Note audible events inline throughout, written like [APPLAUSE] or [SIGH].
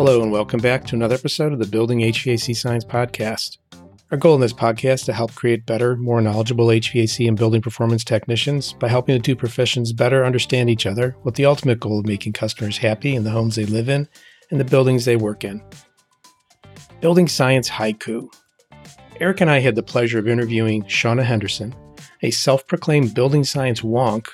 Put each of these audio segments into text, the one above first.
Hello, and welcome back to another episode of the Building HVAC Science Podcast. Our goal in this podcast is to help create better, more knowledgeable HVAC and building performance technicians by helping the two professions better understand each other with the ultimate goal of making customers happy in the homes they live in and the buildings they work in. Building Science Haiku. Eric and I had the pleasure of interviewing Shawna Henderson, a self proclaimed building science wonk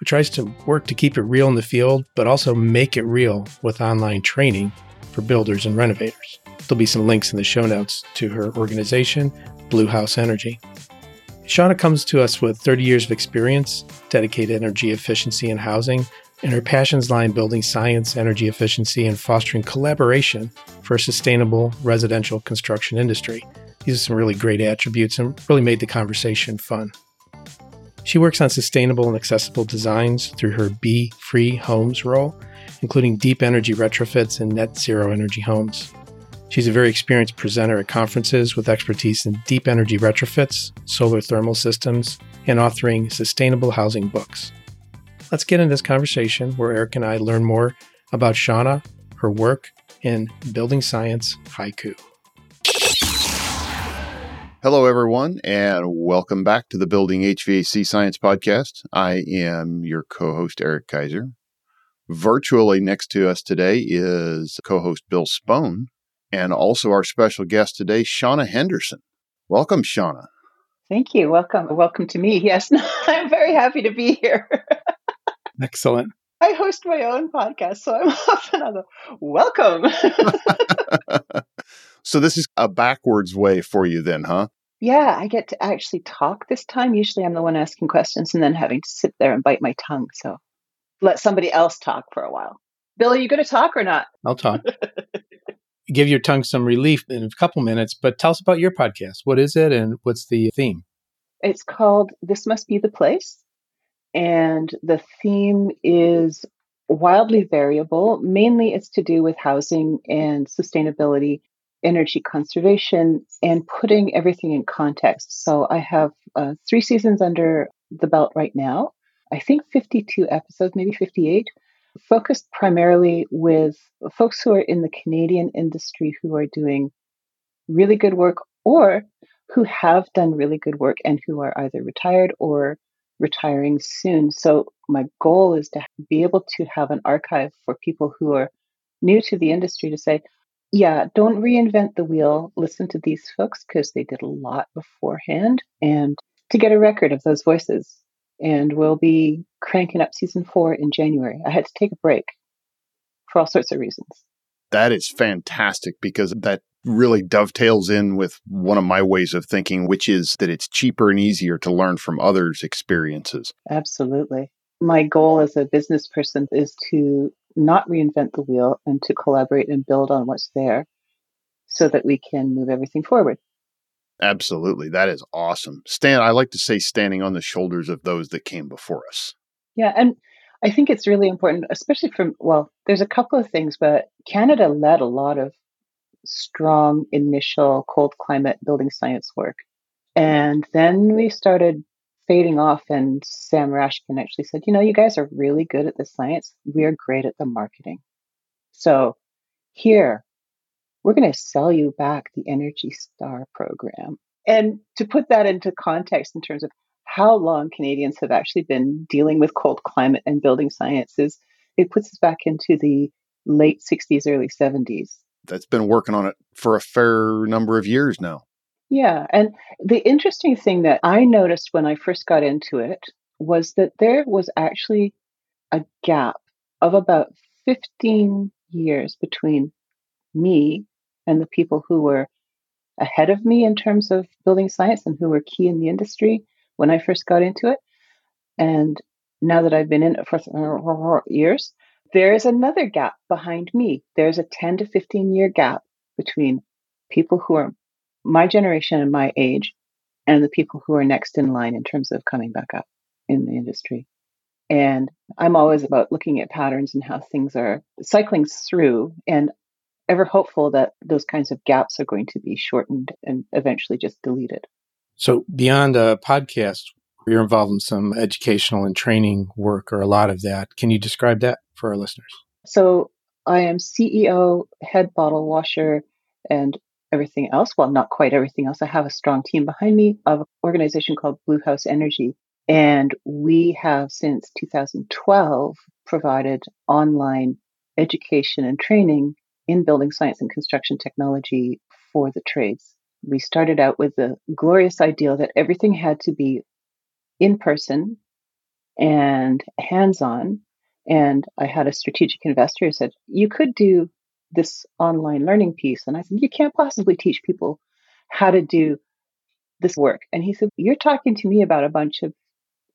who tries to work to keep it real in the field, but also make it real with online training for builders and renovators. There'll be some links in the show notes to her organization, Blue House Energy. Shawna comes to us with 30 years of experience, dedicated energy efficiency in housing, and her passions lie in building science, energy efficiency, and fostering collaboration for a sustainable residential construction industry. These are some really great attributes and really made the conversation fun. She works on sustainable and accessible designs through her Bfreehomes role including deep energy retrofits and net zero energy homes. She's a very experienced presenter at conferences with expertise in deep energy retrofits, solar thermal systems, and authoring sustainable housing books. Let's get into this conversation where Eric and I learn more about Shawna, her work, in building science haiku. Hello, everyone, and welcome back to the Building HVAC Science Podcast. I am your co host, Eric Kaiser. Virtually next to us today is co host Bill Spohn and also our special guest today, Shawna Henderson. Welcome, Shawna. Thank you. Welcome. Welcome to me. Yes, [LAUGHS] I'm very happy to be here. Excellent. I host my own podcast, so I'm [LAUGHS] often on the welcome. [LAUGHS] so this is a backwards way for you then, huh? Yeah, I get to actually talk this time. Usually I'm the one asking questions and then having to sit there and bite my tongue. So let somebody else talk for a while. Bill, are you going to talk or not? I'll talk. [LAUGHS] Give your tongue some relief in a couple minutes, but tell us about your podcast. What is it and what's the theme? It's called This Must Be the Place. And the theme is wildly variable. Mainly, it's to do with housing and sustainability, energy conservation, and putting everything in context. So, I have uh, three seasons under the belt right now. I think 52 episodes, maybe 58, focused primarily with folks who are in the Canadian industry who are doing really good work or who have done really good work and who are either retired or retiring soon. So, my goal is to be able to have an archive for people who are new to the industry to say, yeah, don't reinvent the wheel. Listen to these folks because they did a lot beforehand and to get a record of those voices and we'll be cranking up season four in January. I had to take a break for all sorts of reasons. That is fantastic because that really dovetails in with one of my ways of thinking, which is that it's cheaper and easier to learn from others' experiences. Absolutely. My goal as a business person is to not reinvent the wheel and to collaborate and build on what's there so that we can move everything forward. Absolutely. That is awesome. Stan, I like to say standing on the shoulders of those that came before us. Yeah. And I think it's really important, especially from, well, there's a couple of things, but Canada led a lot of strong initial cold climate building science work. And then we started fading off, and Sam Rashkin actually said, you know, you guys are really good at the science. We are great at the marketing. So here, we're going to sell you back the Energy Star program. And to put that into context in terms of how long Canadians have actually been dealing with cold climate and building sciences, it puts us back into the late 60s, early 70s. That's been working on it for a fair number of years now. Yeah. And the interesting thing that I noticed when I first got into it was that there was actually a gap of about 15 years between me and the people who were ahead of me in terms of building science and who were key in the industry when I first got into it. And now that I've been in it for uh, years, there is another gap behind me. There's a 10 to 15 year gap between people who are my generation and my age and the people who are next in line in terms of coming back up in the industry. And I'm always about looking at patterns and how things are cycling through. And ever hopeful that those kinds of gaps are going to be shortened and eventually just deleted. So, beyond a podcast, you're involved in some educational and training work or a lot of that. Can you describe that for our listeners? So, I am CEO, head bottle washer, and everything else. Well, not quite everything else. I have a strong team behind me of an organization called Blue House Energy. And we have since 2012 provided online education and training in building science and construction technology for the trades. We started out with the glorious ideal that everything had to be in person and hands on. And I had a strategic investor who said, You could do this online learning piece. And I said, You can't possibly teach people how to do this work. And he said, You're talking to me about a bunch of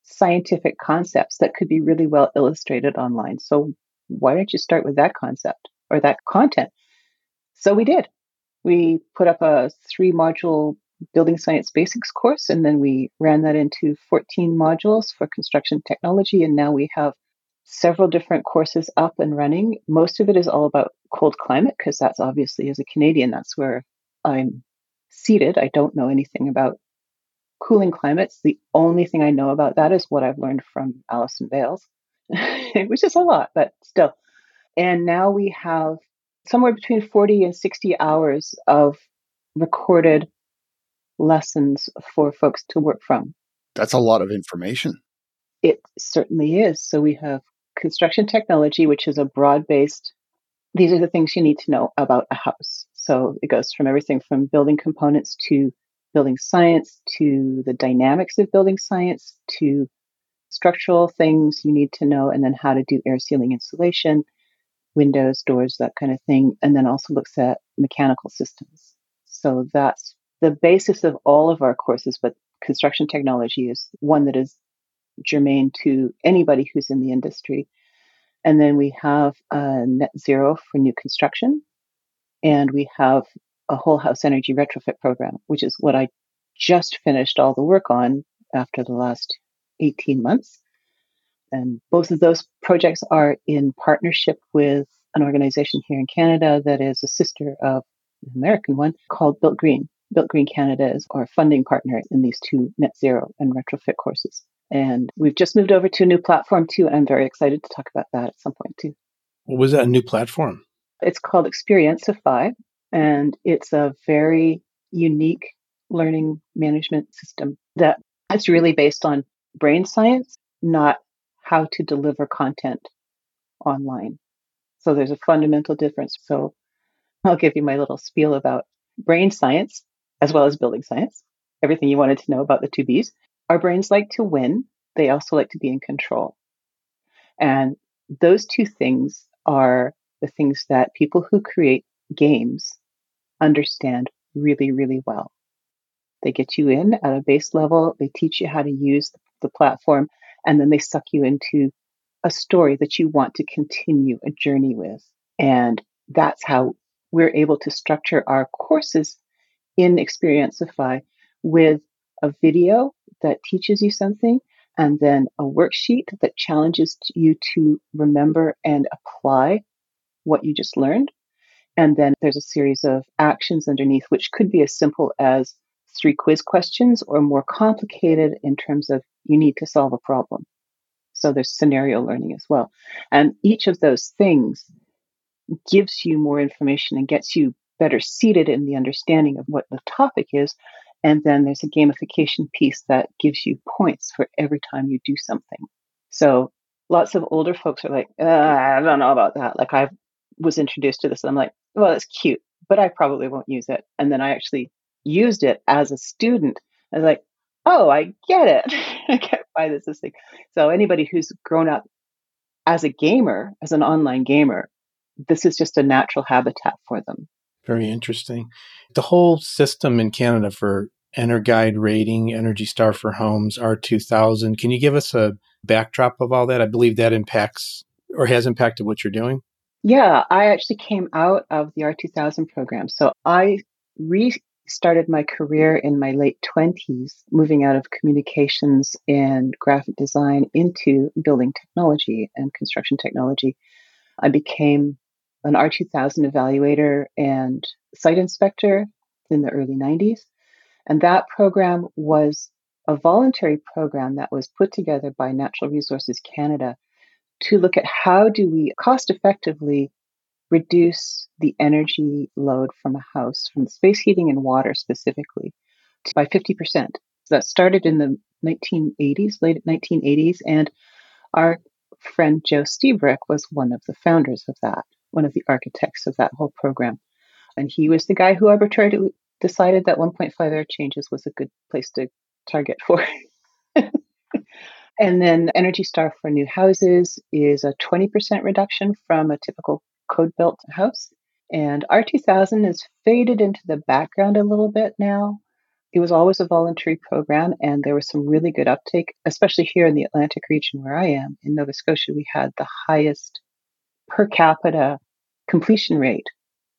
scientific concepts that could be really well illustrated online. So why don't you start with that concept or that content? So we did. We put up a three module building science basics course, and then we ran that into 14 modules for construction technology. And now we have several different courses up and running. Most of it is all about cold climate, because that's obviously, as a Canadian, that's where I'm seated. I don't know anything about cooling climates. The only thing I know about that is what I've learned from Allison Bailes, [LAUGHS] which is a lot, but still. And now we have somewhere between 40 and 60 hours of recorded lessons for folks to work from. That's a lot of information. It certainly is. So we have construction technology, which is a broad based, these are the things you need to know about a house. So it goes from everything from building components to building science to the dynamics of building science to structural things you need to know, and then how to do air sealing insulation, windows, doors, that kind of thing. And then also looks at mechanical systems. So that's the basis of all of our courses, but construction technology is one that is germane to anybody who's in the industry. And then we have a net zero for new construction, and we have a whole house energy retrofit program, which is what I just finished all the work on after the last 18 months. And both of those projects are in partnership with an organization here in Canada that is a sister of the American one called Built Green. Built Green Canada is our funding partner in these two net zero and retrofit courses. And we've just moved over to a new platform too, and I'm very excited to talk about that at some point too. What was that new platform? It's called Experientify, and it's a very unique learning management system that is really based on brain science, not how to deliver content online. So there's a fundamental difference. So I'll give you my little spiel about brain science as well as building science, everything you wanted to know about the two Bs. Our brains like to win, they also like to be in control. And those two things are the things that people who create games understand really, really well. They get you in at a base level, they teach you how to use the platform, and then they suck you into a story that you want to continue a journey with. And that's how we're able to structure our courses in Experientify with a video that teaches you something and then a worksheet that challenges you to remember and apply what you just learned. And then there's a series of actions underneath, which could be as simple as three quiz questions or more complicated in terms of you need to solve a problem. So there's scenario learning as well. And each of those things gives you more information and gets you better seated in the understanding of what the topic is. And then there's a gamification piece that gives you points for every time you do something. So lots of older folks are like, uh, I don't know about that. Like I was introduced to this and I'm like, well, it's cute, but I probably won't use it. And then I actually used it as a student. I was like, oh, I get it. [LAUGHS] Why this is thing. So anybody who's grown up as a gamer, as an online gamer, this is just a natural habitat for them. Very interesting. The whole system in Canada for EnerGuide rating, Energy Star for homes, R2000. Can you give us a backdrop of all that? I believe that impacts or has impacted what you're doing. Yeah, I actually came out of the R2000 program. So I restarted my career in my late 20s, moving out of communications and graphic design into building technology and construction technology. I became an R2000 evaluator and site inspector in the early 90s. And that program was a voluntary program that was put together by Natural Resources Canada to look at how do we cost effectively reduce the energy load from a house, from space heating and water specifically, by 50%. So that started in the 1980s, late 1980s, and our friend Joe Lstiburek was one of the founders of that, one of the architects of that whole program. And he was the guy who arbitrarily decided that 1.5 air changes was a good place to target for. [LAUGHS] and then Energy Star for new houses is a 20% reduction from a typical code built house. And R2000 has faded into the background a little bit now. It was always a voluntary program, and there was some really good uptake, especially here in the Atlantic region where I am. In Nova Scotia, we had the highest per capita completion rate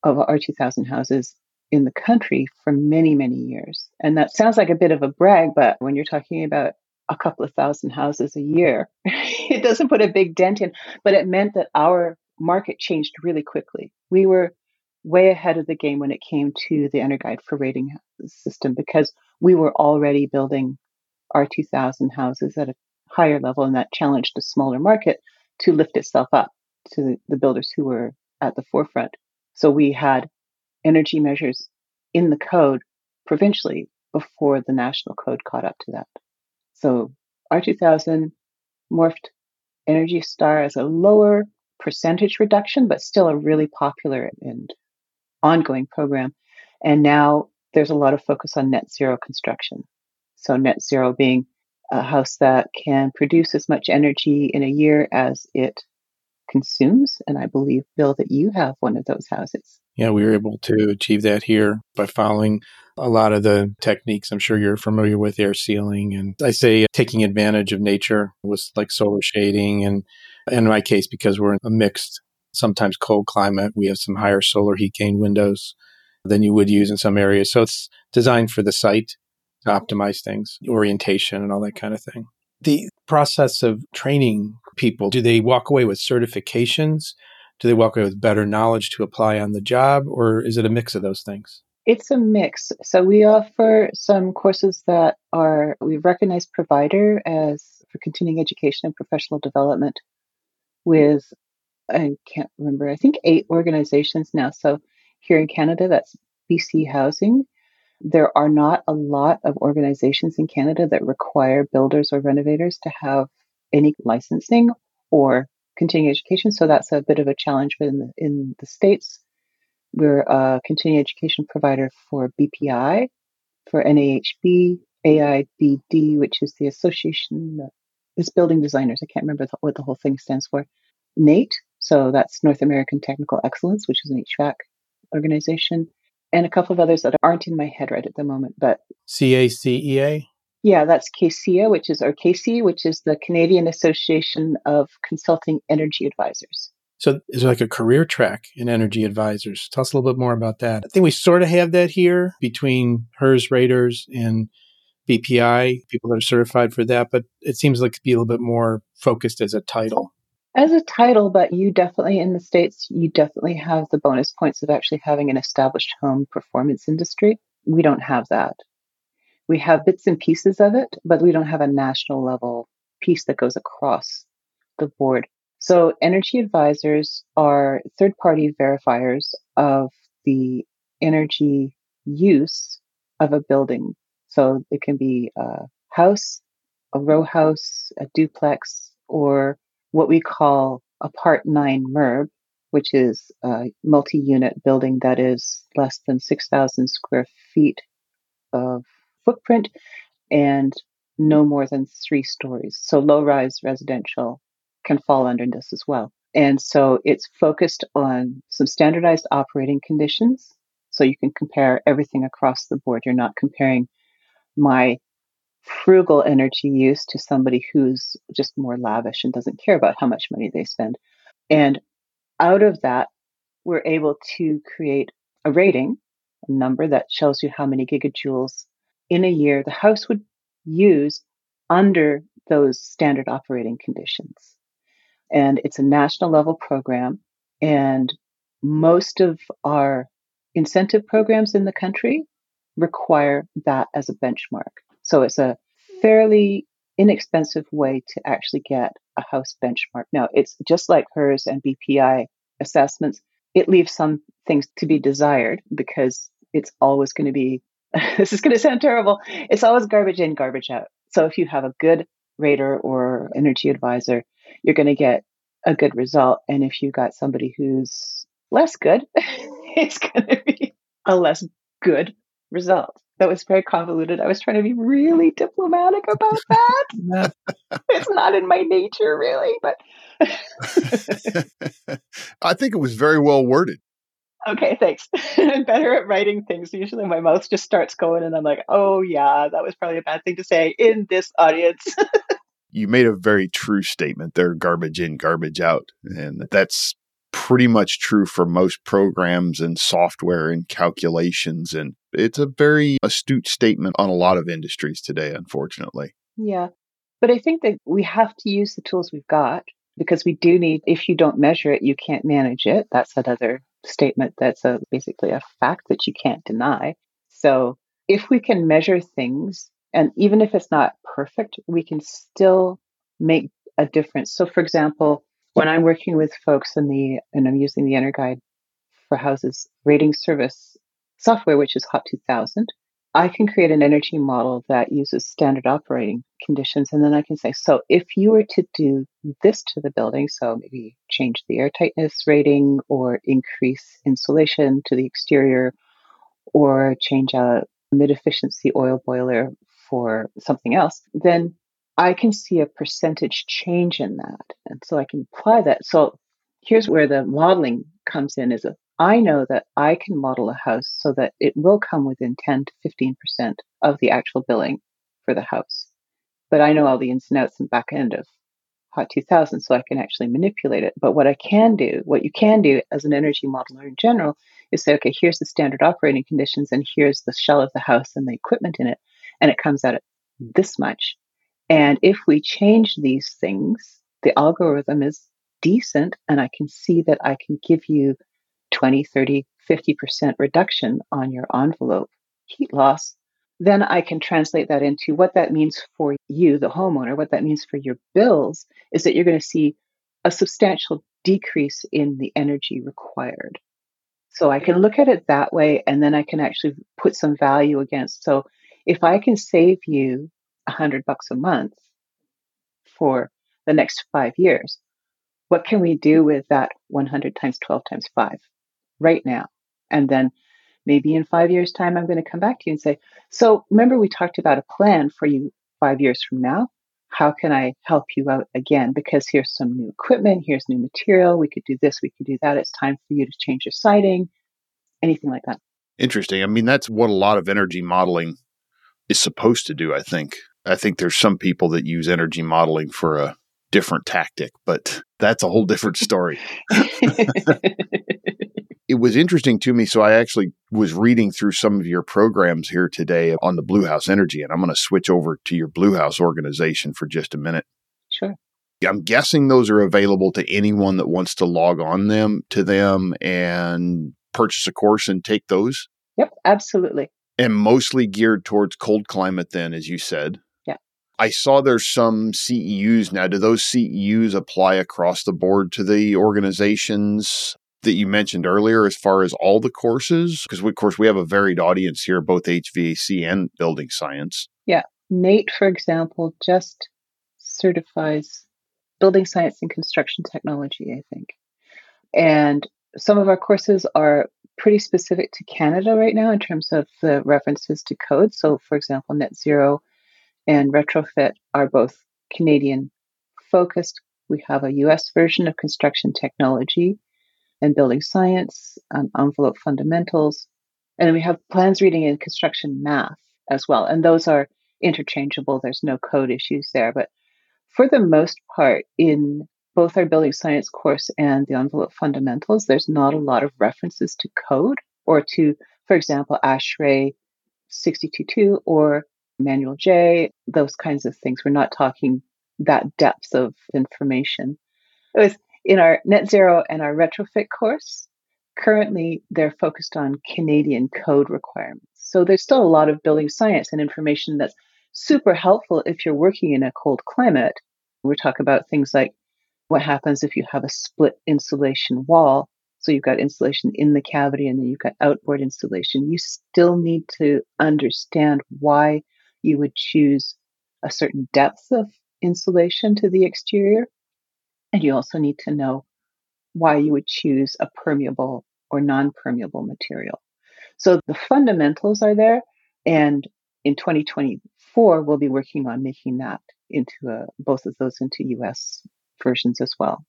of R2000 houses in the country for many, many years. And that sounds like a bit of a brag, but when you're talking about a couple of thousand houses a year, [LAUGHS] it doesn't put a big dent in, but it meant that our market changed really quickly. We were way ahead of the game when it came to the EnerGuide for rating system because we were already building R2000 houses at a higher level and that challenged the smaller market to lift itself up to the builders who were at the forefront. So we had energy measures in the code provincially before the national code caught up to that. So R2000 morphed Energy Star as a lower percentage reduction, but still a really popular and ongoing program. And now there's a lot of focus on net zero construction. So net zero being a house that can produce as much energy in a year as it consumes. And I believe, Bill, that you have one of those houses. Yeah, we were able to achieve that here by following a lot of the techniques I'm sure you're familiar with air sealing. And I say taking advantage of nature with like solar shading. And in my case, because we're in a mixed, sometimes cold climate, we have some higher solar heat gain windows than you would use in some areas. So it's designed for the site to optimize things, orientation, and all that kind of thing. The process of training people, do they walk away with certifications? Do they walk away with better knowledge to apply on the job, or is it a mix of those things? It's a mix. So we offer some courses that are we recognize provider as for continuing education and professional development with I can't remember, I think eight organizations now. So here in Canada, that's BC Housing. There are not a lot of organizations in Canada that require builders or renovators to have any licensing or continuing education. So that's a bit of a challenge in the, in the States. We're a continuing education provider for BPI, for NAHB, AIBD, which is the Association it's Building Designers. I can't remember what the whole thing stands for. NATE, so that's North American Technical Excellence, which is an HVAC organization, and a couple of others that aren't in my head right at the moment. But CACEA? Yeah, that's CACEA, which is, or CACE, which is the Canadian Association of Consulting Energy Advisors. So it's like a career track in energy advisors. Tell us a little bit more about that. I think we sort of have that here between HERS Raters and BPI, people that are certified for that, but it seems like to be a little bit more focused as a title. As a title, but you definitely in the States, you definitely have the bonus points of actually having an established home performance industry. We don't have that we have bits and pieces of it, but we don't have a national level piece that goes across the board. So energy advisors are third party verifiers of the energy use of a building. So it can be a house, a row house, a duplex, or what we call a part nine MURB, which is a multi unit building that is less than 6,000 square feet of footprint and no more than three stories. So low rise residential can fall under this as well. And so it's focused on some standardized operating conditions. So you can compare everything across the board. You're not comparing my frugal energy use to somebody who's just more lavish and doesn't care about how much money they spend. And out of that, we're able to create a rating, a number that shows you how many gigajoules in a year the house would use under those standard operating conditions. And it's a national level program. And most of our incentive programs in the country require that as a benchmark. So it's a fairly inexpensive way to actually get a house benchmark. Now, it's just like HERS and BPI assessments. it leaves some things to be desired because it's always going to be, [LAUGHS] this is going to sound terrible. It's always garbage in, garbage out. So if you have a good rater or energy advisor, you're going to get a good result. And if you've got somebody who's less good, [LAUGHS] it's going to be a less good result. That was very convoluted. I was trying to be really diplomatic about [LAUGHS] that. [LAUGHS] it's not in my nature, really, but [LAUGHS] I think it was very well worded. Okay, thanks. I'm better at writing things. Usually my mouth just starts going and I'm like, oh, yeah, that was probably a bad thing to say in this audience. you made a very true statement there garbage in, garbage out. And that's pretty much true for most programs and software and calculations. And it's a very astute statement on a lot of industries today, unfortunately. Yeah. But I think that we have to use the tools we've got because we do need, if you don't measure it, you can't manage it. That's another statement that's a, basically a fact that you can't deny. So if we can measure things, and even if it's not perfect, we can still make a difference. So, for example, when I'm working with folks in the, and I'm using the EnerGuide for houses rating service software, which is HOT 2000, I can create an energy model that uses standard operating conditions. And then I can say, so if you were to do this to the building, so maybe change the air tightness rating or increase insulation to the exterior or change a mid efficiency oil boiler for something else, then I can see a percentage change in that. And so I can apply that. So here's where the modeling comes in is a I know that I can model a house so that it will come within 10 to 15% of the actual billing for the house. But I know all the ins and outs and back end of HOT 2000, so I can actually manipulate it. But what I can do, what you can do as an energy modeler in general, is say, okay, here's the standard operating conditions, and here's the shell of the house and the equipment in it, and it comes out at this much. And if we change these things, the algorithm is decent, and I can see that I can give you 20, 30, 50% reduction on your envelope heat loss, then I can translate that into what that means for you, the homeowner, what that means for your bills is that you're going to see a substantial decrease in the energy required. So I can look at it that way and then I can actually put some value against. So if I can save you a hundred bucks a month for the next five years, what can we do with that 100 times 12 times five? right now. And then maybe in five years' time, I'm going to come back to you and say, So remember, we talked about a plan for you five years from now. How can I help you out again? Because here's some new equipment, here's new material. We could do this, we could do that. It's time for you to change your siding, anything like that. Interesting. I mean, that's what a lot of energy modeling is supposed to do, I think. I think there's some people that use energy modeling for a different tactic, but that's a whole different story. [LAUGHS] it was interesting to me. So I actually was reading through some of your programs here today on the Blue House Energy, and I'm going to switch over to your Blue House organization for just a minute. Sure. I'm guessing those are available to anyone that wants to log on them to them and purchase a course and take those. Yep, absolutely. And mostly geared towards cold climate, then, as you said. I saw there's some CEUs now. Do those CEUs apply across the board to the organizations? that you mentioned earlier as far as all the courses? Because, of course, we have a varied audience here, both HVAC and building science. Yeah. NATE, for example, just certifies building science and construction technology, I think. And some of our courses are pretty specific to Canada right now in terms of the references to code. So, for example, Net Zero and Retrofit are both Canadian focused. We have a US version of construction technology and building science, um, envelope fundamentals. And we have plans reading and construction math as well. And those are interchangeable. There's no code issues there. But for the most part, in both our building science course and the envelope fundamentals, there's not a lot of references to code or to, for example, ASHRAE 622 or Manual J, those kinds of things. We're not talking that depth of information. It was in our net zero and our retrofit course, currently they're focused on Canadian code requirements. So there's still a lot of building science and information that's super helpful if you're working in a cold climate. We're talking about things like what happens if you have a split insulation wall So you've got insulation in the cavity and then you've got outboard insulation. You still need to understand why you would choose a certain depth of insulation to the exterior. And you also need to know why you would choose a permeable or non permeable material. So the fundamentals are there. And in 2024, we'll be working on making that into a, both of those into US versions as well.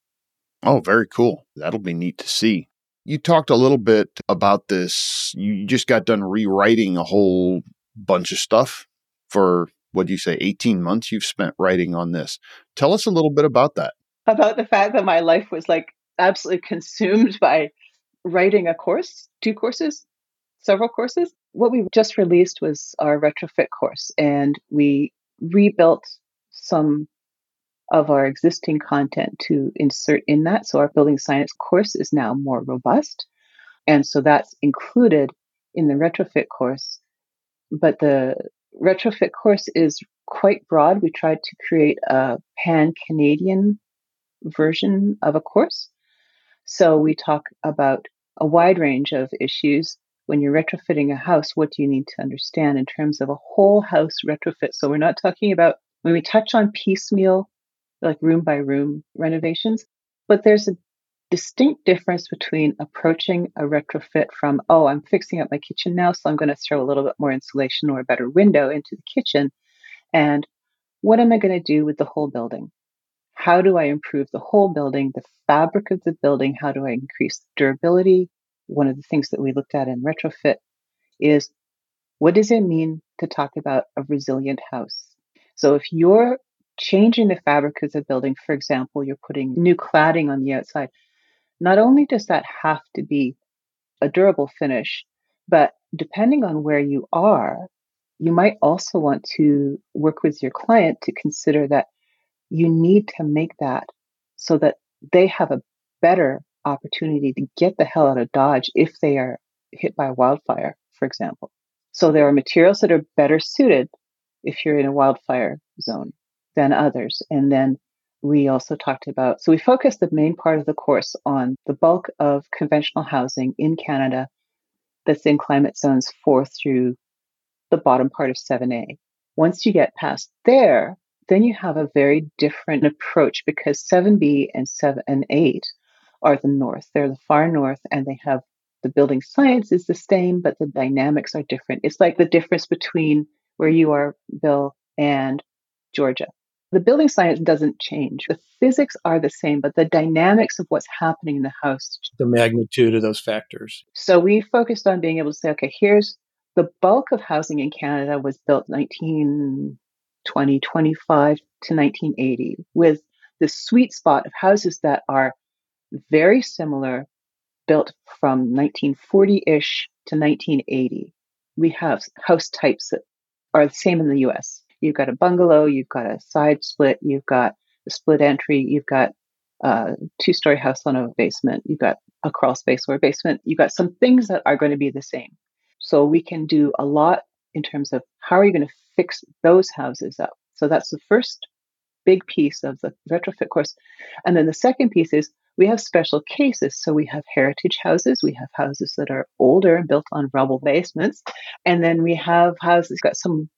Oh, very cool. That'll be neat to see. You talked a little bit about this. You just got done rewriting a whole bunch of stuff for what do you say, 18 months you've spent writing on this. Tell us a little bit about that. About the fact that my life was like absolutely consumed by writing a course, two courses, several courses. What we just released was our retrofit course, and we rebuilt some of our existing content to insert in that. So our building science course is now more robust. And so that's included in the retrofit course. But the retrofit course is quite broad. We tried to create a pan Canadian version of a course. So we talk about a wide range of issues. When you're retrofitting a house, what do you need to understand in terms of a whole house retrofit? So we're not talking about when we touch on piecemeal like room by room renovations. But there's a distinct difference between approaching a retrofit from, oh, I'm fixing up my kitchen now, so I'm going to throw a little bit more insulation or a better window into the kitchen. And what am I going to do with the whole building? How do I improve the whole building, the fabric of the building? How do I increase durability? One of the things that we looked at in retrofit is what does it mean to talk about a resilient house? So if you're changing the fabric of the building, for example, you're putting new cladding on the outside, not only does that have to be a durable finish, but depending on where you are, you might also want to work with your client to consider that you need to make that so that they have a better opportunity to get the hell out of Dodge if they are hit by a wildfire, for example. So there are materials that are better suited if you're in a wildfire zone than others. And then we also talked about, so we focused the main part of the course on the bulk of conventional housing in Canada that's in climate zones four through the bottom part of 7A. Once you get past there, then you have a very different approach because 7B and 7 and 8 are the north. They're the far north and they have the building science is the same, but the dynamics are different. It's like the difference between where you are, Bill, and Georgia. The building science doesn't change. The physics are the same, but the dynamics of what's happening in the house. The magnitude of those factors. So we focused on being able to say, okay, here's the bulk of housing in Canada was built 1920, 25 to 1980 with the sweet spot of houses that are very similar, built from 1940 ish to 1980. We have house types that are the same in the US. You've got a bungalow, you've got a side split, you've got a split entry, you've got a two story house on a basement, you've got a crawl space or a basement, you've got some things that are going to be the same. So we can do a lot in terms of how are you going to fix those houses up. So that's the first big piece of the retrofit course. And then the second piece is we have special cases. So we have heritage houses, we have houses that are older and built on rubble basements, and then we have houses got some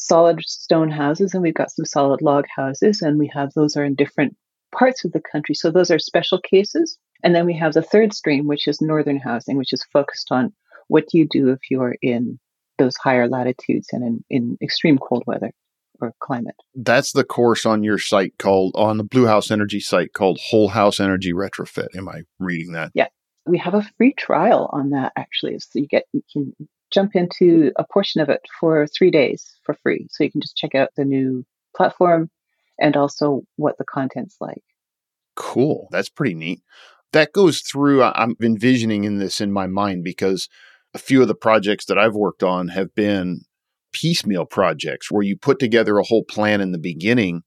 solid stone houses and we've got some solid log houses and we have those are in different parts of the country. So those are special cases. And then we have the third stream which is northern housing which is focused on what do you do if you're in those higher latitudes and in, in extreme cold weather or climate. That's the course on your site called on the blue house energy site called whole house energy retrofit. Am i reading that? Yeah. We have a free trial on that actually so you get you can jump into a portion of it for three days for free. So you can just check out the new platform and also what the content's like. Cool. That's pretty neat. That goes through, I'm envisioning in this in my mind because a few of the projects that I've worked on have been piecemeal projects where you put together a whole plan in the beginning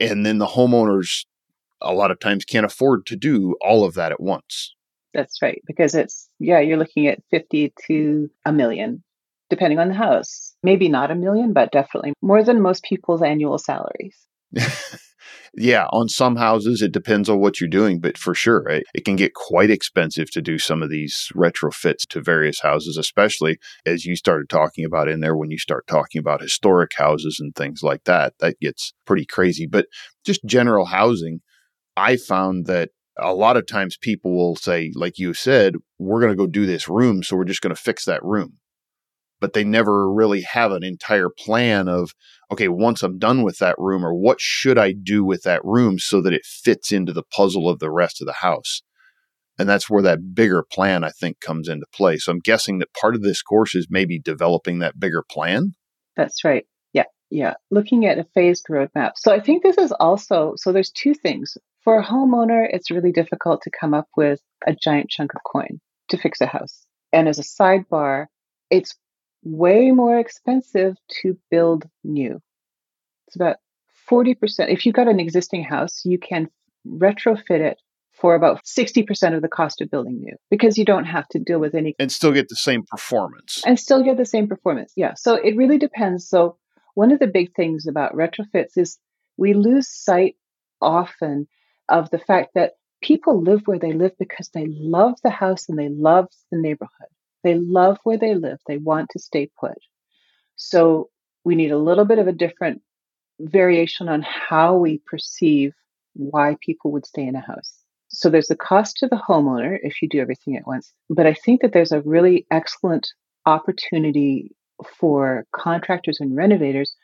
and then the homeowners a lot of times can't afford to do all of that at once. That's right. Because it's, yeah, you're looking at 50 to a million, depending on the house. Maybe not a million, but definitely more than most people's annual salaries. [LAUGHS] yeah, on some houses, it depends on what you're doing, but for sure, it, it, can get quite expensive to do some of these retrofits to various houses, especially as you started talking about in there when you start talking about historic houses and things like that. That gets pretty crazy. But just general housing, I found that a lot of times people will say, like you said, we're going to go do this room, so we're just going to fix that room but they never really have an entire plan of, okay, once I'm done with that room, or what should I do with that room so that it fits into the puzzle of the rest of the house? And that's where that bigger plan, I think, comes into play. So I'm guessing that part of this course is maybe developing that bigger plan. That's right. Yeah. Yeah. Looking at a phased roadmap. So I think this is also, so there's two things. For a homeowner, it's really difficult to come up with a giant chunk of coin to fix a house. And as a sidebar, it's way more expensive to build new. It's about 40%. If you've got an existing house, you can retrofit it for about 60% of the cost of building new because you don't have to deal with any. And still get the same performance. And still get the same performance. Yeah. So it really depends. So, one of the big things about retrofits is we lose sight often of the fact that people live where they live because they love the house and they love the neighborhood. They love where they live. They want to stay put. So we need a little bit of a different variation on how we perceive why people would stay in a house. So there's the cost to the homeowner if you do everything at once. But I think that there's a really excellent opportunity for contractors and renovators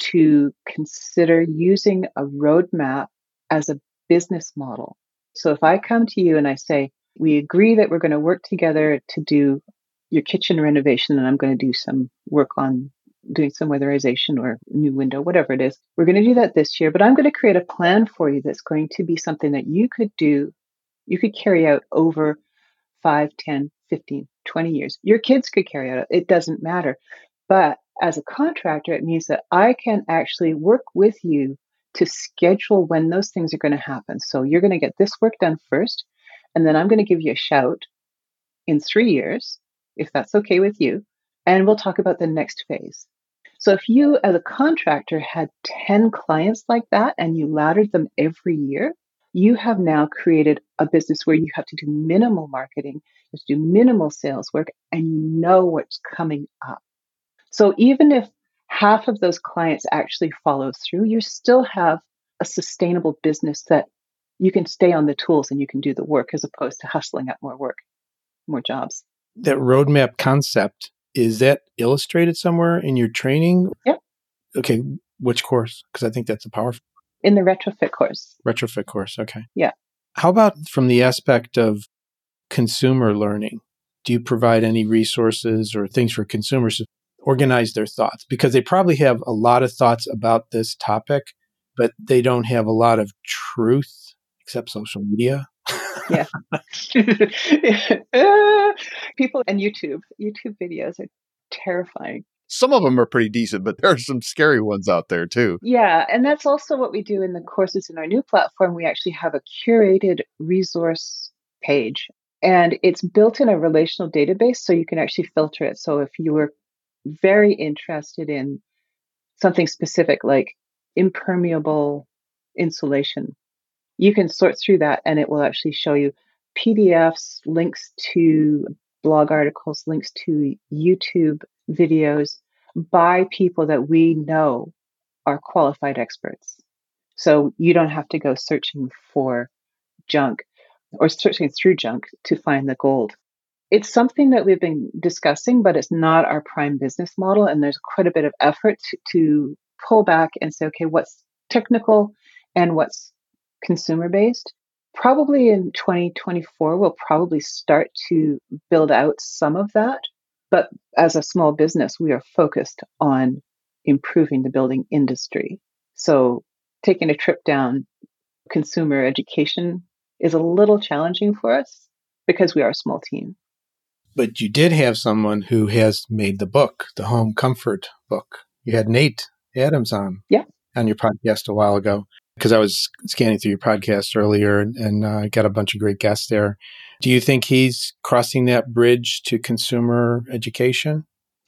to consider using a roadmap as a business model. So if I come to you and I say, we agree that we're going to work together to do your kitchen renovation and I'm going to do some work on doing some weatherization or new window, whatever it is. We're going to do that this year, but I'm going to create a plan for you that's going to be something that you could do, you could carry out over 5, 10, 15, 20 years. Your kids could carry out, it doesn't matter. But as a contractor, it means that I can actually work with you to schedule when those things are going to happen. So you're going to get this work done first, and then I'm going to give you a shout in three years if that's okay with you. And we'll talk about the next phase. So if you, as a contractor, had 10 clients like that and you laddered them every year, you have now created a business where you have to do minimal marketing, you have to do minimal sales work, and you know what's coming up. So even if half of those clients actually follow through, you still have a sustainable business that you can stay on the tools and you can do the work as opposed to hustling up more work, more jobs that roadmap concept is that illustrated somewhere in your training? Yep. Okay, which course? Because I think that's a powerful. In the retrofit course. Retrofit course. Okay. Yeah. How about from the aspect of consumer learning? Do you provide any resources or things for consumers organize their thoughts? Because they probably have a lot of thoughts about this topic, but they don't have a lot of truth except social media yeah. [LAUGHS] [LAUGHS] Uh, people and YouTube, YouTube videos are terrifying. Some of them are pretty decent, but there are some scary ones out there too. Yeah. And that's also what we do in the courses in our new platform. We actually have a curated resource page and it's built in a relational database so you can actually filter it. So if you were very interested in something specific like impermeable insulation you can sort through that and it will actually show you PDFs, links to blog articles, links to YouTube videos by people that we know are qualified experts. So you don't have to go searching for junk or searching through junk to find the gold. It's something that we've been discussing, but it's not our prime business model. And there's quite a bit of effort to, to pull back and say, okay, what's technical and what's consumer based. Probably in 2024, we'll probably start to build out some of that. But as a small business, we are focused on improving the building industry. So taking a trip down consumer education is a little challenging for us because we are a small team. But you did have someone who has made the book, the home comfort book. You had Nate Adams on. Yeah. On your podcast a while ago because I was scanning through your podcast earlier and, and uh, got a bunch of great guests there. Do you think he's crossing that bridge to consumer education?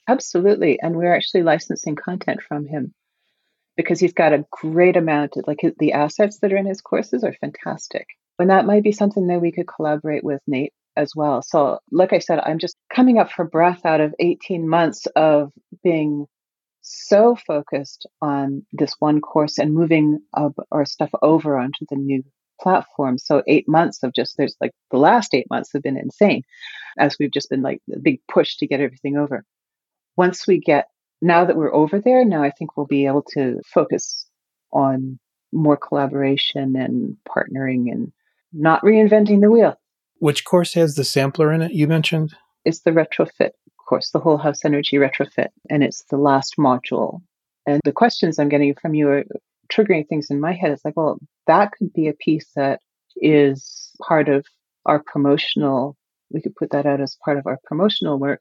Absolutely. And we're actually licensing content from him. because he's got a great amount of like the assets that are in his courses are fantastic. And that might be something that we could collaborate with Nate as well. So, like I said, I'm just coming up for breath out of 18 months of being so focused on this one course and moving our stuff over onto the new platform. So, eight months of just there's like the last eight months have been insane as we've just been like a big push to get everything over. Once we get now that we're over there, now I think we'll be able to focus on more collaboration and partnering and not reinventing the wheel. Which course has the sampler in it you mentioned? It's the retrofit course, the whole house energy retrofit, and it's the last module. And the questions I'm getting from you are triggering things in my head. It's like, well, that could be a piece that is part of our promotional. We could put that out as part of our promotional work.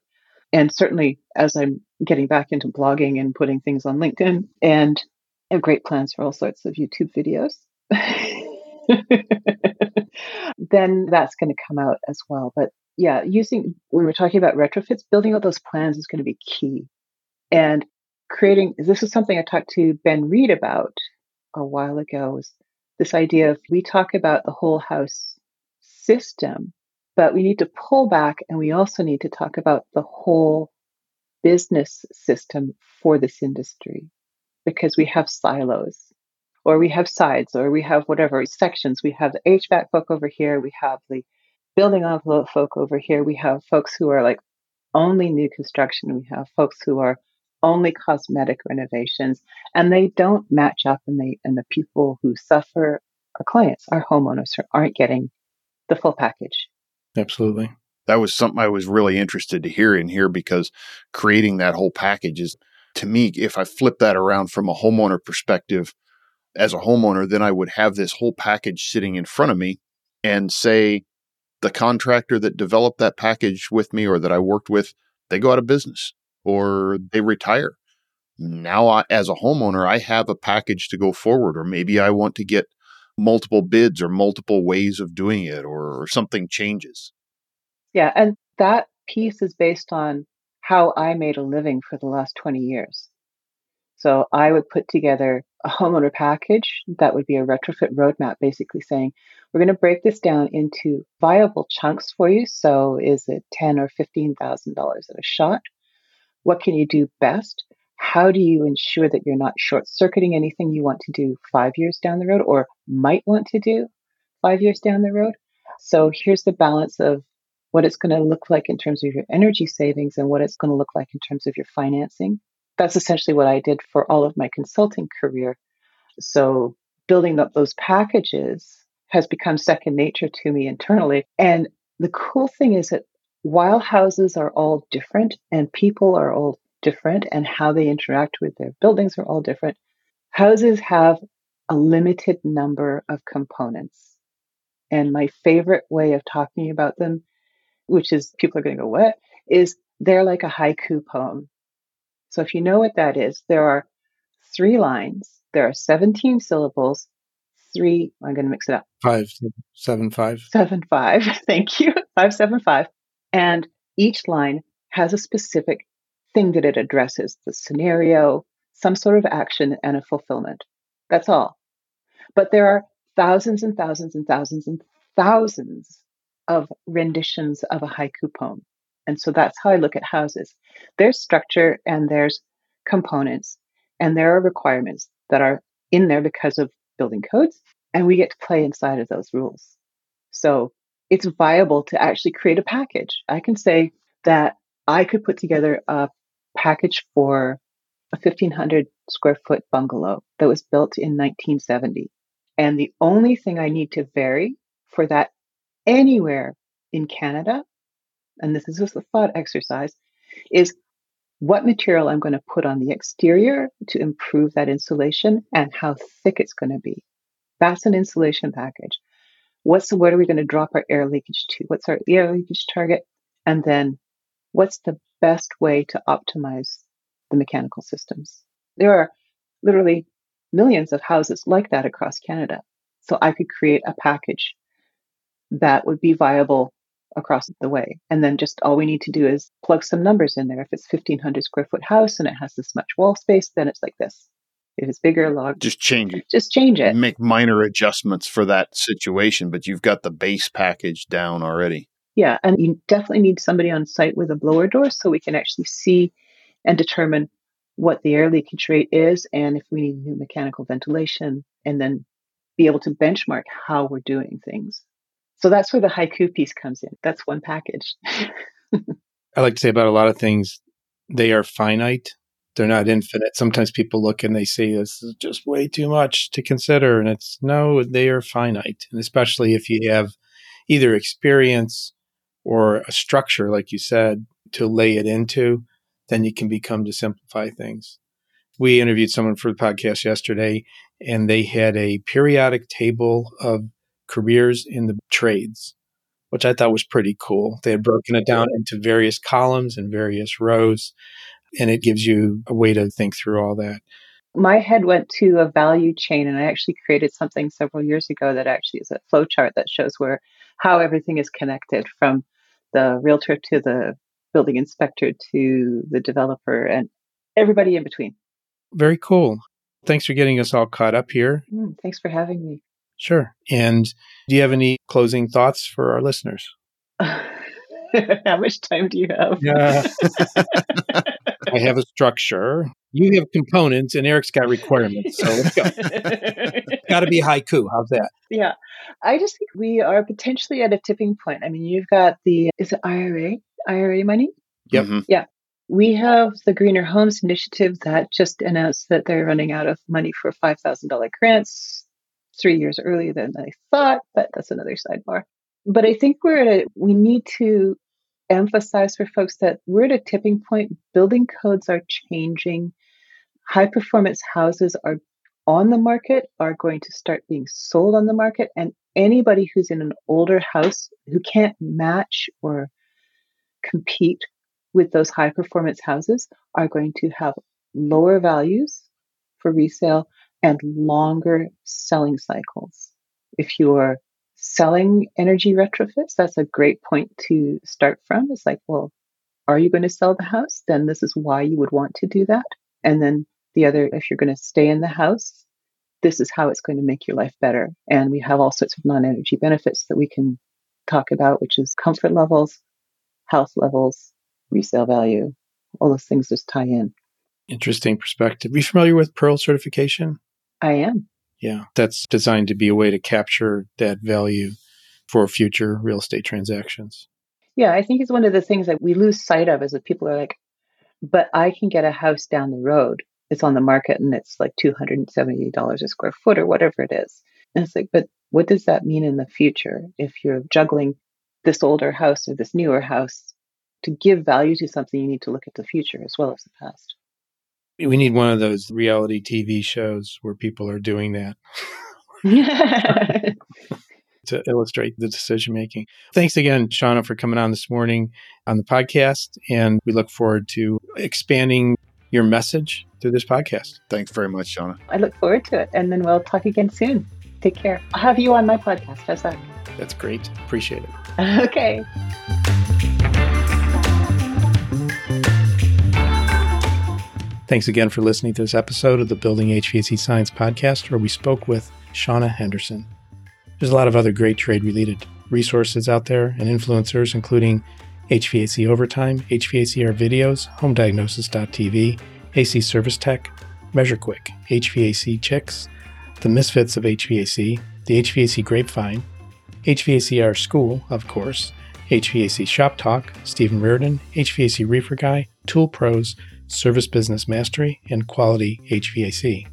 And certainly, as I'm getting back into blogging and putting things on LinkedIn, and have great plans for all sorts of YouTube videos. [LAUGHS] [LAUGHS] then that's going to come out as well. But yeah, using when we're talking about retrofits, building out those plans is going to be key. And creating this is something I talked to Ben Reed about a while ago was this idea of we talk about the whole house system, but we need to pull back and we also need to talk about the whole business system for this industry because we have silos or we have sides or we have whatever sections. We have the HVAC folk over here. We have the building envelope folk over here. We have folks who are like only new construction. We have folks who are only cosmetic renovations and they don't match up and they and the people who suffer our clients, our homeowners aren't getting the full package. Absolutely. That was something I was really interested to hear in here because creating that whole package is to me, if I flip that around from a homeowner perspective, as a homeowner, then I would have this whole package sitting in front of me and say the contractor that developed that package with me or that I worked with, they go out of business or they retire. Now, I, as a homeowner, I have a package to go forward, or maybe I want to get multiple bids or multiple ways of doing it, or, or something changes. Yeah. And that piece is based on how I made a living for the last 20 years. So I would put together a homeowner package that would be a retrofit roadmap, basically saying, we're going to break this down into viable chunks for you. So is it ten or fifteen thousand dollars at a shot? What can you do best? How do you ensure that you're not short circuiting anything you want to do five years down the road or might want to do five years down the road? So here's the balance of what it's going to look like in terms of your energy savings and what it's going to look like in terms of your financing that's essentially what I did for all of my consulting career. So building up those packages has become second nature to me internally. And the cool thing is that while houses are all different and people are all different and how they interact with their buildings are all different, houses have a limited number of components. And my favorite way of talking about them, which is people are going to go, what? Is they're like a haiku poem. So if you know what that is, there are three lines, there are 17 syllables, three, I'm going to mix it up. Five, seven, five. Seven, five. [LAUGHS] Thank you. Five, seven, five. And each line has a specific thing that it addresses the scenario, some sort of action, and a fulfillment. That's all. But there are thousands and thousands and thousands and thousands of renditions of a haiku poem. And so that's how I look at houses. There's structure and there's components, and there are requirements that are in there because of building codes, and we get to play inside of those rules. So it's viable to actually create a package. I can say that I could put together a package for a 1500 square foot bungalow that was built in 1970. And the only thing I need to vary for that anywhere in Canada and this is just a thought exercise, is what material I'm going to put on the exterior to improve that insulation and how thick it's going to be. That's an insulation package. What's the, where are we going to drop our air leakage to? What's our air leakage target? And then what's the best way to optimize the mechanical systems? There are literally millions of houses like that across Canada. So I could create a package that would be viable across the way. And then just all we need to do is plug some numbers in there. If it's 1500 square foot house and it has this much wall space, then it's like this. If it's bigger log, Just change it. just change it. Make minor adjustments for that situation, but you've got the base package down already. Yeah, and you definitely need somebody on site with a blower door so we can actually see and determine what the air leakage rate is and if we need new mechanical ventilation and then be able to benchmark how we're doing things. So that's where the haiku piece comes in. That's one package. [LAUGHS] I like to say about a lot of things, they are finite. They're not infinite. Sometimes people look and they say this is just way too much to consider. And it's no, they are finite. And especially if you have either experience or a structure, like you said, to lay it into, then you can become to simplify things. We interviewed someone for the podcast yesterday and they had a periodic table of careers in the trades which I thought was pretty cool. They had broken it down into various columns and various rows, and it gives you a way to think through all that. My head went to a value chain, and I actually created something several years ago that actually is a flow chart that shows where how everything is connected from the realtor to the building inspector to the developer and everybody in between. Very cool. Thanks for getting us all caught up here. Mm, thanks for having me. Sure. And do you have any closing thoughts for our listeners? [LAUGHS] How much time do you have? Yeah. [LAUGHS] I have a structure. You have components, and Eric's got requirements. So let's go. [LAUGHS] got to be haiku. How's that? Yeah. I just think we are potentially at a tipping point. I mean, you've got the, is it IRA? IRA money? Yep. Mhm. We have the Greener Homes Initiative that just announced that they're running out of money for $5,000 grants three years earlier than I thought, but that's another sidebar. But I think we're at a, we need to emphasize for folks that we're at a tipping point. Building codes are changing. High performance houses are on the market, are going to start being sold on the market. And anybody who's in an older house who can't match or compete with those high performance houses are going to have lower values for resale and longer selling cycles. If you're selling energy retrofits, that's a great point to start from. It's like, well, are you going to sell the house? Then this is why you would want to do that. And then the other, if you're going to stay in the house, this is how it's going to make your life better. And we have all sorts of non energy benefits that we can talk about, which is comfort levels, health levels, resale value. All those things just tie in. Interesting perspective. Are you familiar with Pearl certification? I am. Yeah, that's designed to be a way to capture that value for future real estate transactions. Yeah, I think it's one of the things that we lose sight of is that people are like, but I can get a house down the road. It's on the market and it's like $270 a square foot or whatever it is. And it's like, but what does that mean in the future if you're juggling this older house or this newer house? To give value to something, you need to look at the future as well as the past. We need one of those reality TV shows where people are doing that [LAUGHS] [LAUGHS] to illustrate the decision making. Thanks again, Shawna, for coming on this morning on the podcast. And we look forward to expanding your message through this podcast. Thanks very much, Shawna. I look forward to it. And then we'll talk again soon. Take care. I'll have you on my podcast. How's that? That's great. Appreciate it. [LAUGHS] Okay. Thanks again for listening to this episode of the Building HVAC Science podcast, where we spoke with Shawna Henderson. There's a lot of other great trade related resources out there and influencers, including HVAC Overtime, HVACR Videos, HomeDiagnosis.tv, AC Service Tech, MeasureQuick, HVAC Chicks, The Misfits of HVAC, the HVAC Grapevine, HVACR School, of course, HVAC Shop Talk, Stephen Reardon, HVAC Reefer Guy, Tool Pros, Service Business Mastery, and Quality HVAC.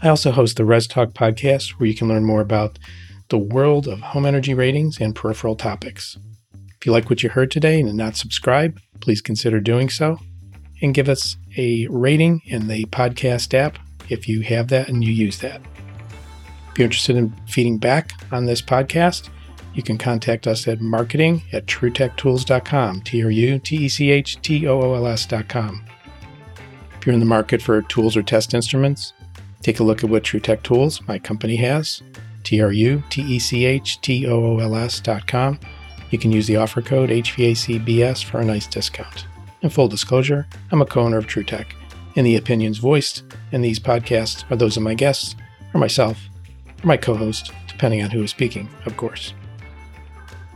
I also host the Res Talk podcast, where you can learn more about the world of home energy ratings and peripheral topics. If you like what you heard today and did not subscribe, please consider doing so and give us a rating in the podcast app if you have that and you use that. If you're interested in feeding back on this podcast, you can contact us at marketing at trutechtools.com, T R U T E C H T O O L S.com. If you're in the market for tools or test instruments, take a look at what TruTech Tools, my company, has. T R U T E C H T O O L S.com. You can use the offer code HVACBS for a nice discount. In full disclosure, I'm a co owner of TruTech, and the opinions voiced in these podcasts are those of my guests, or myself, or my co host, depending on who is speaking, of course.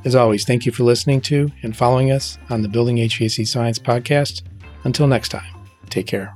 As always, thank you for listening to and following us on the Building HVAC Science podcast. Until next time, take care.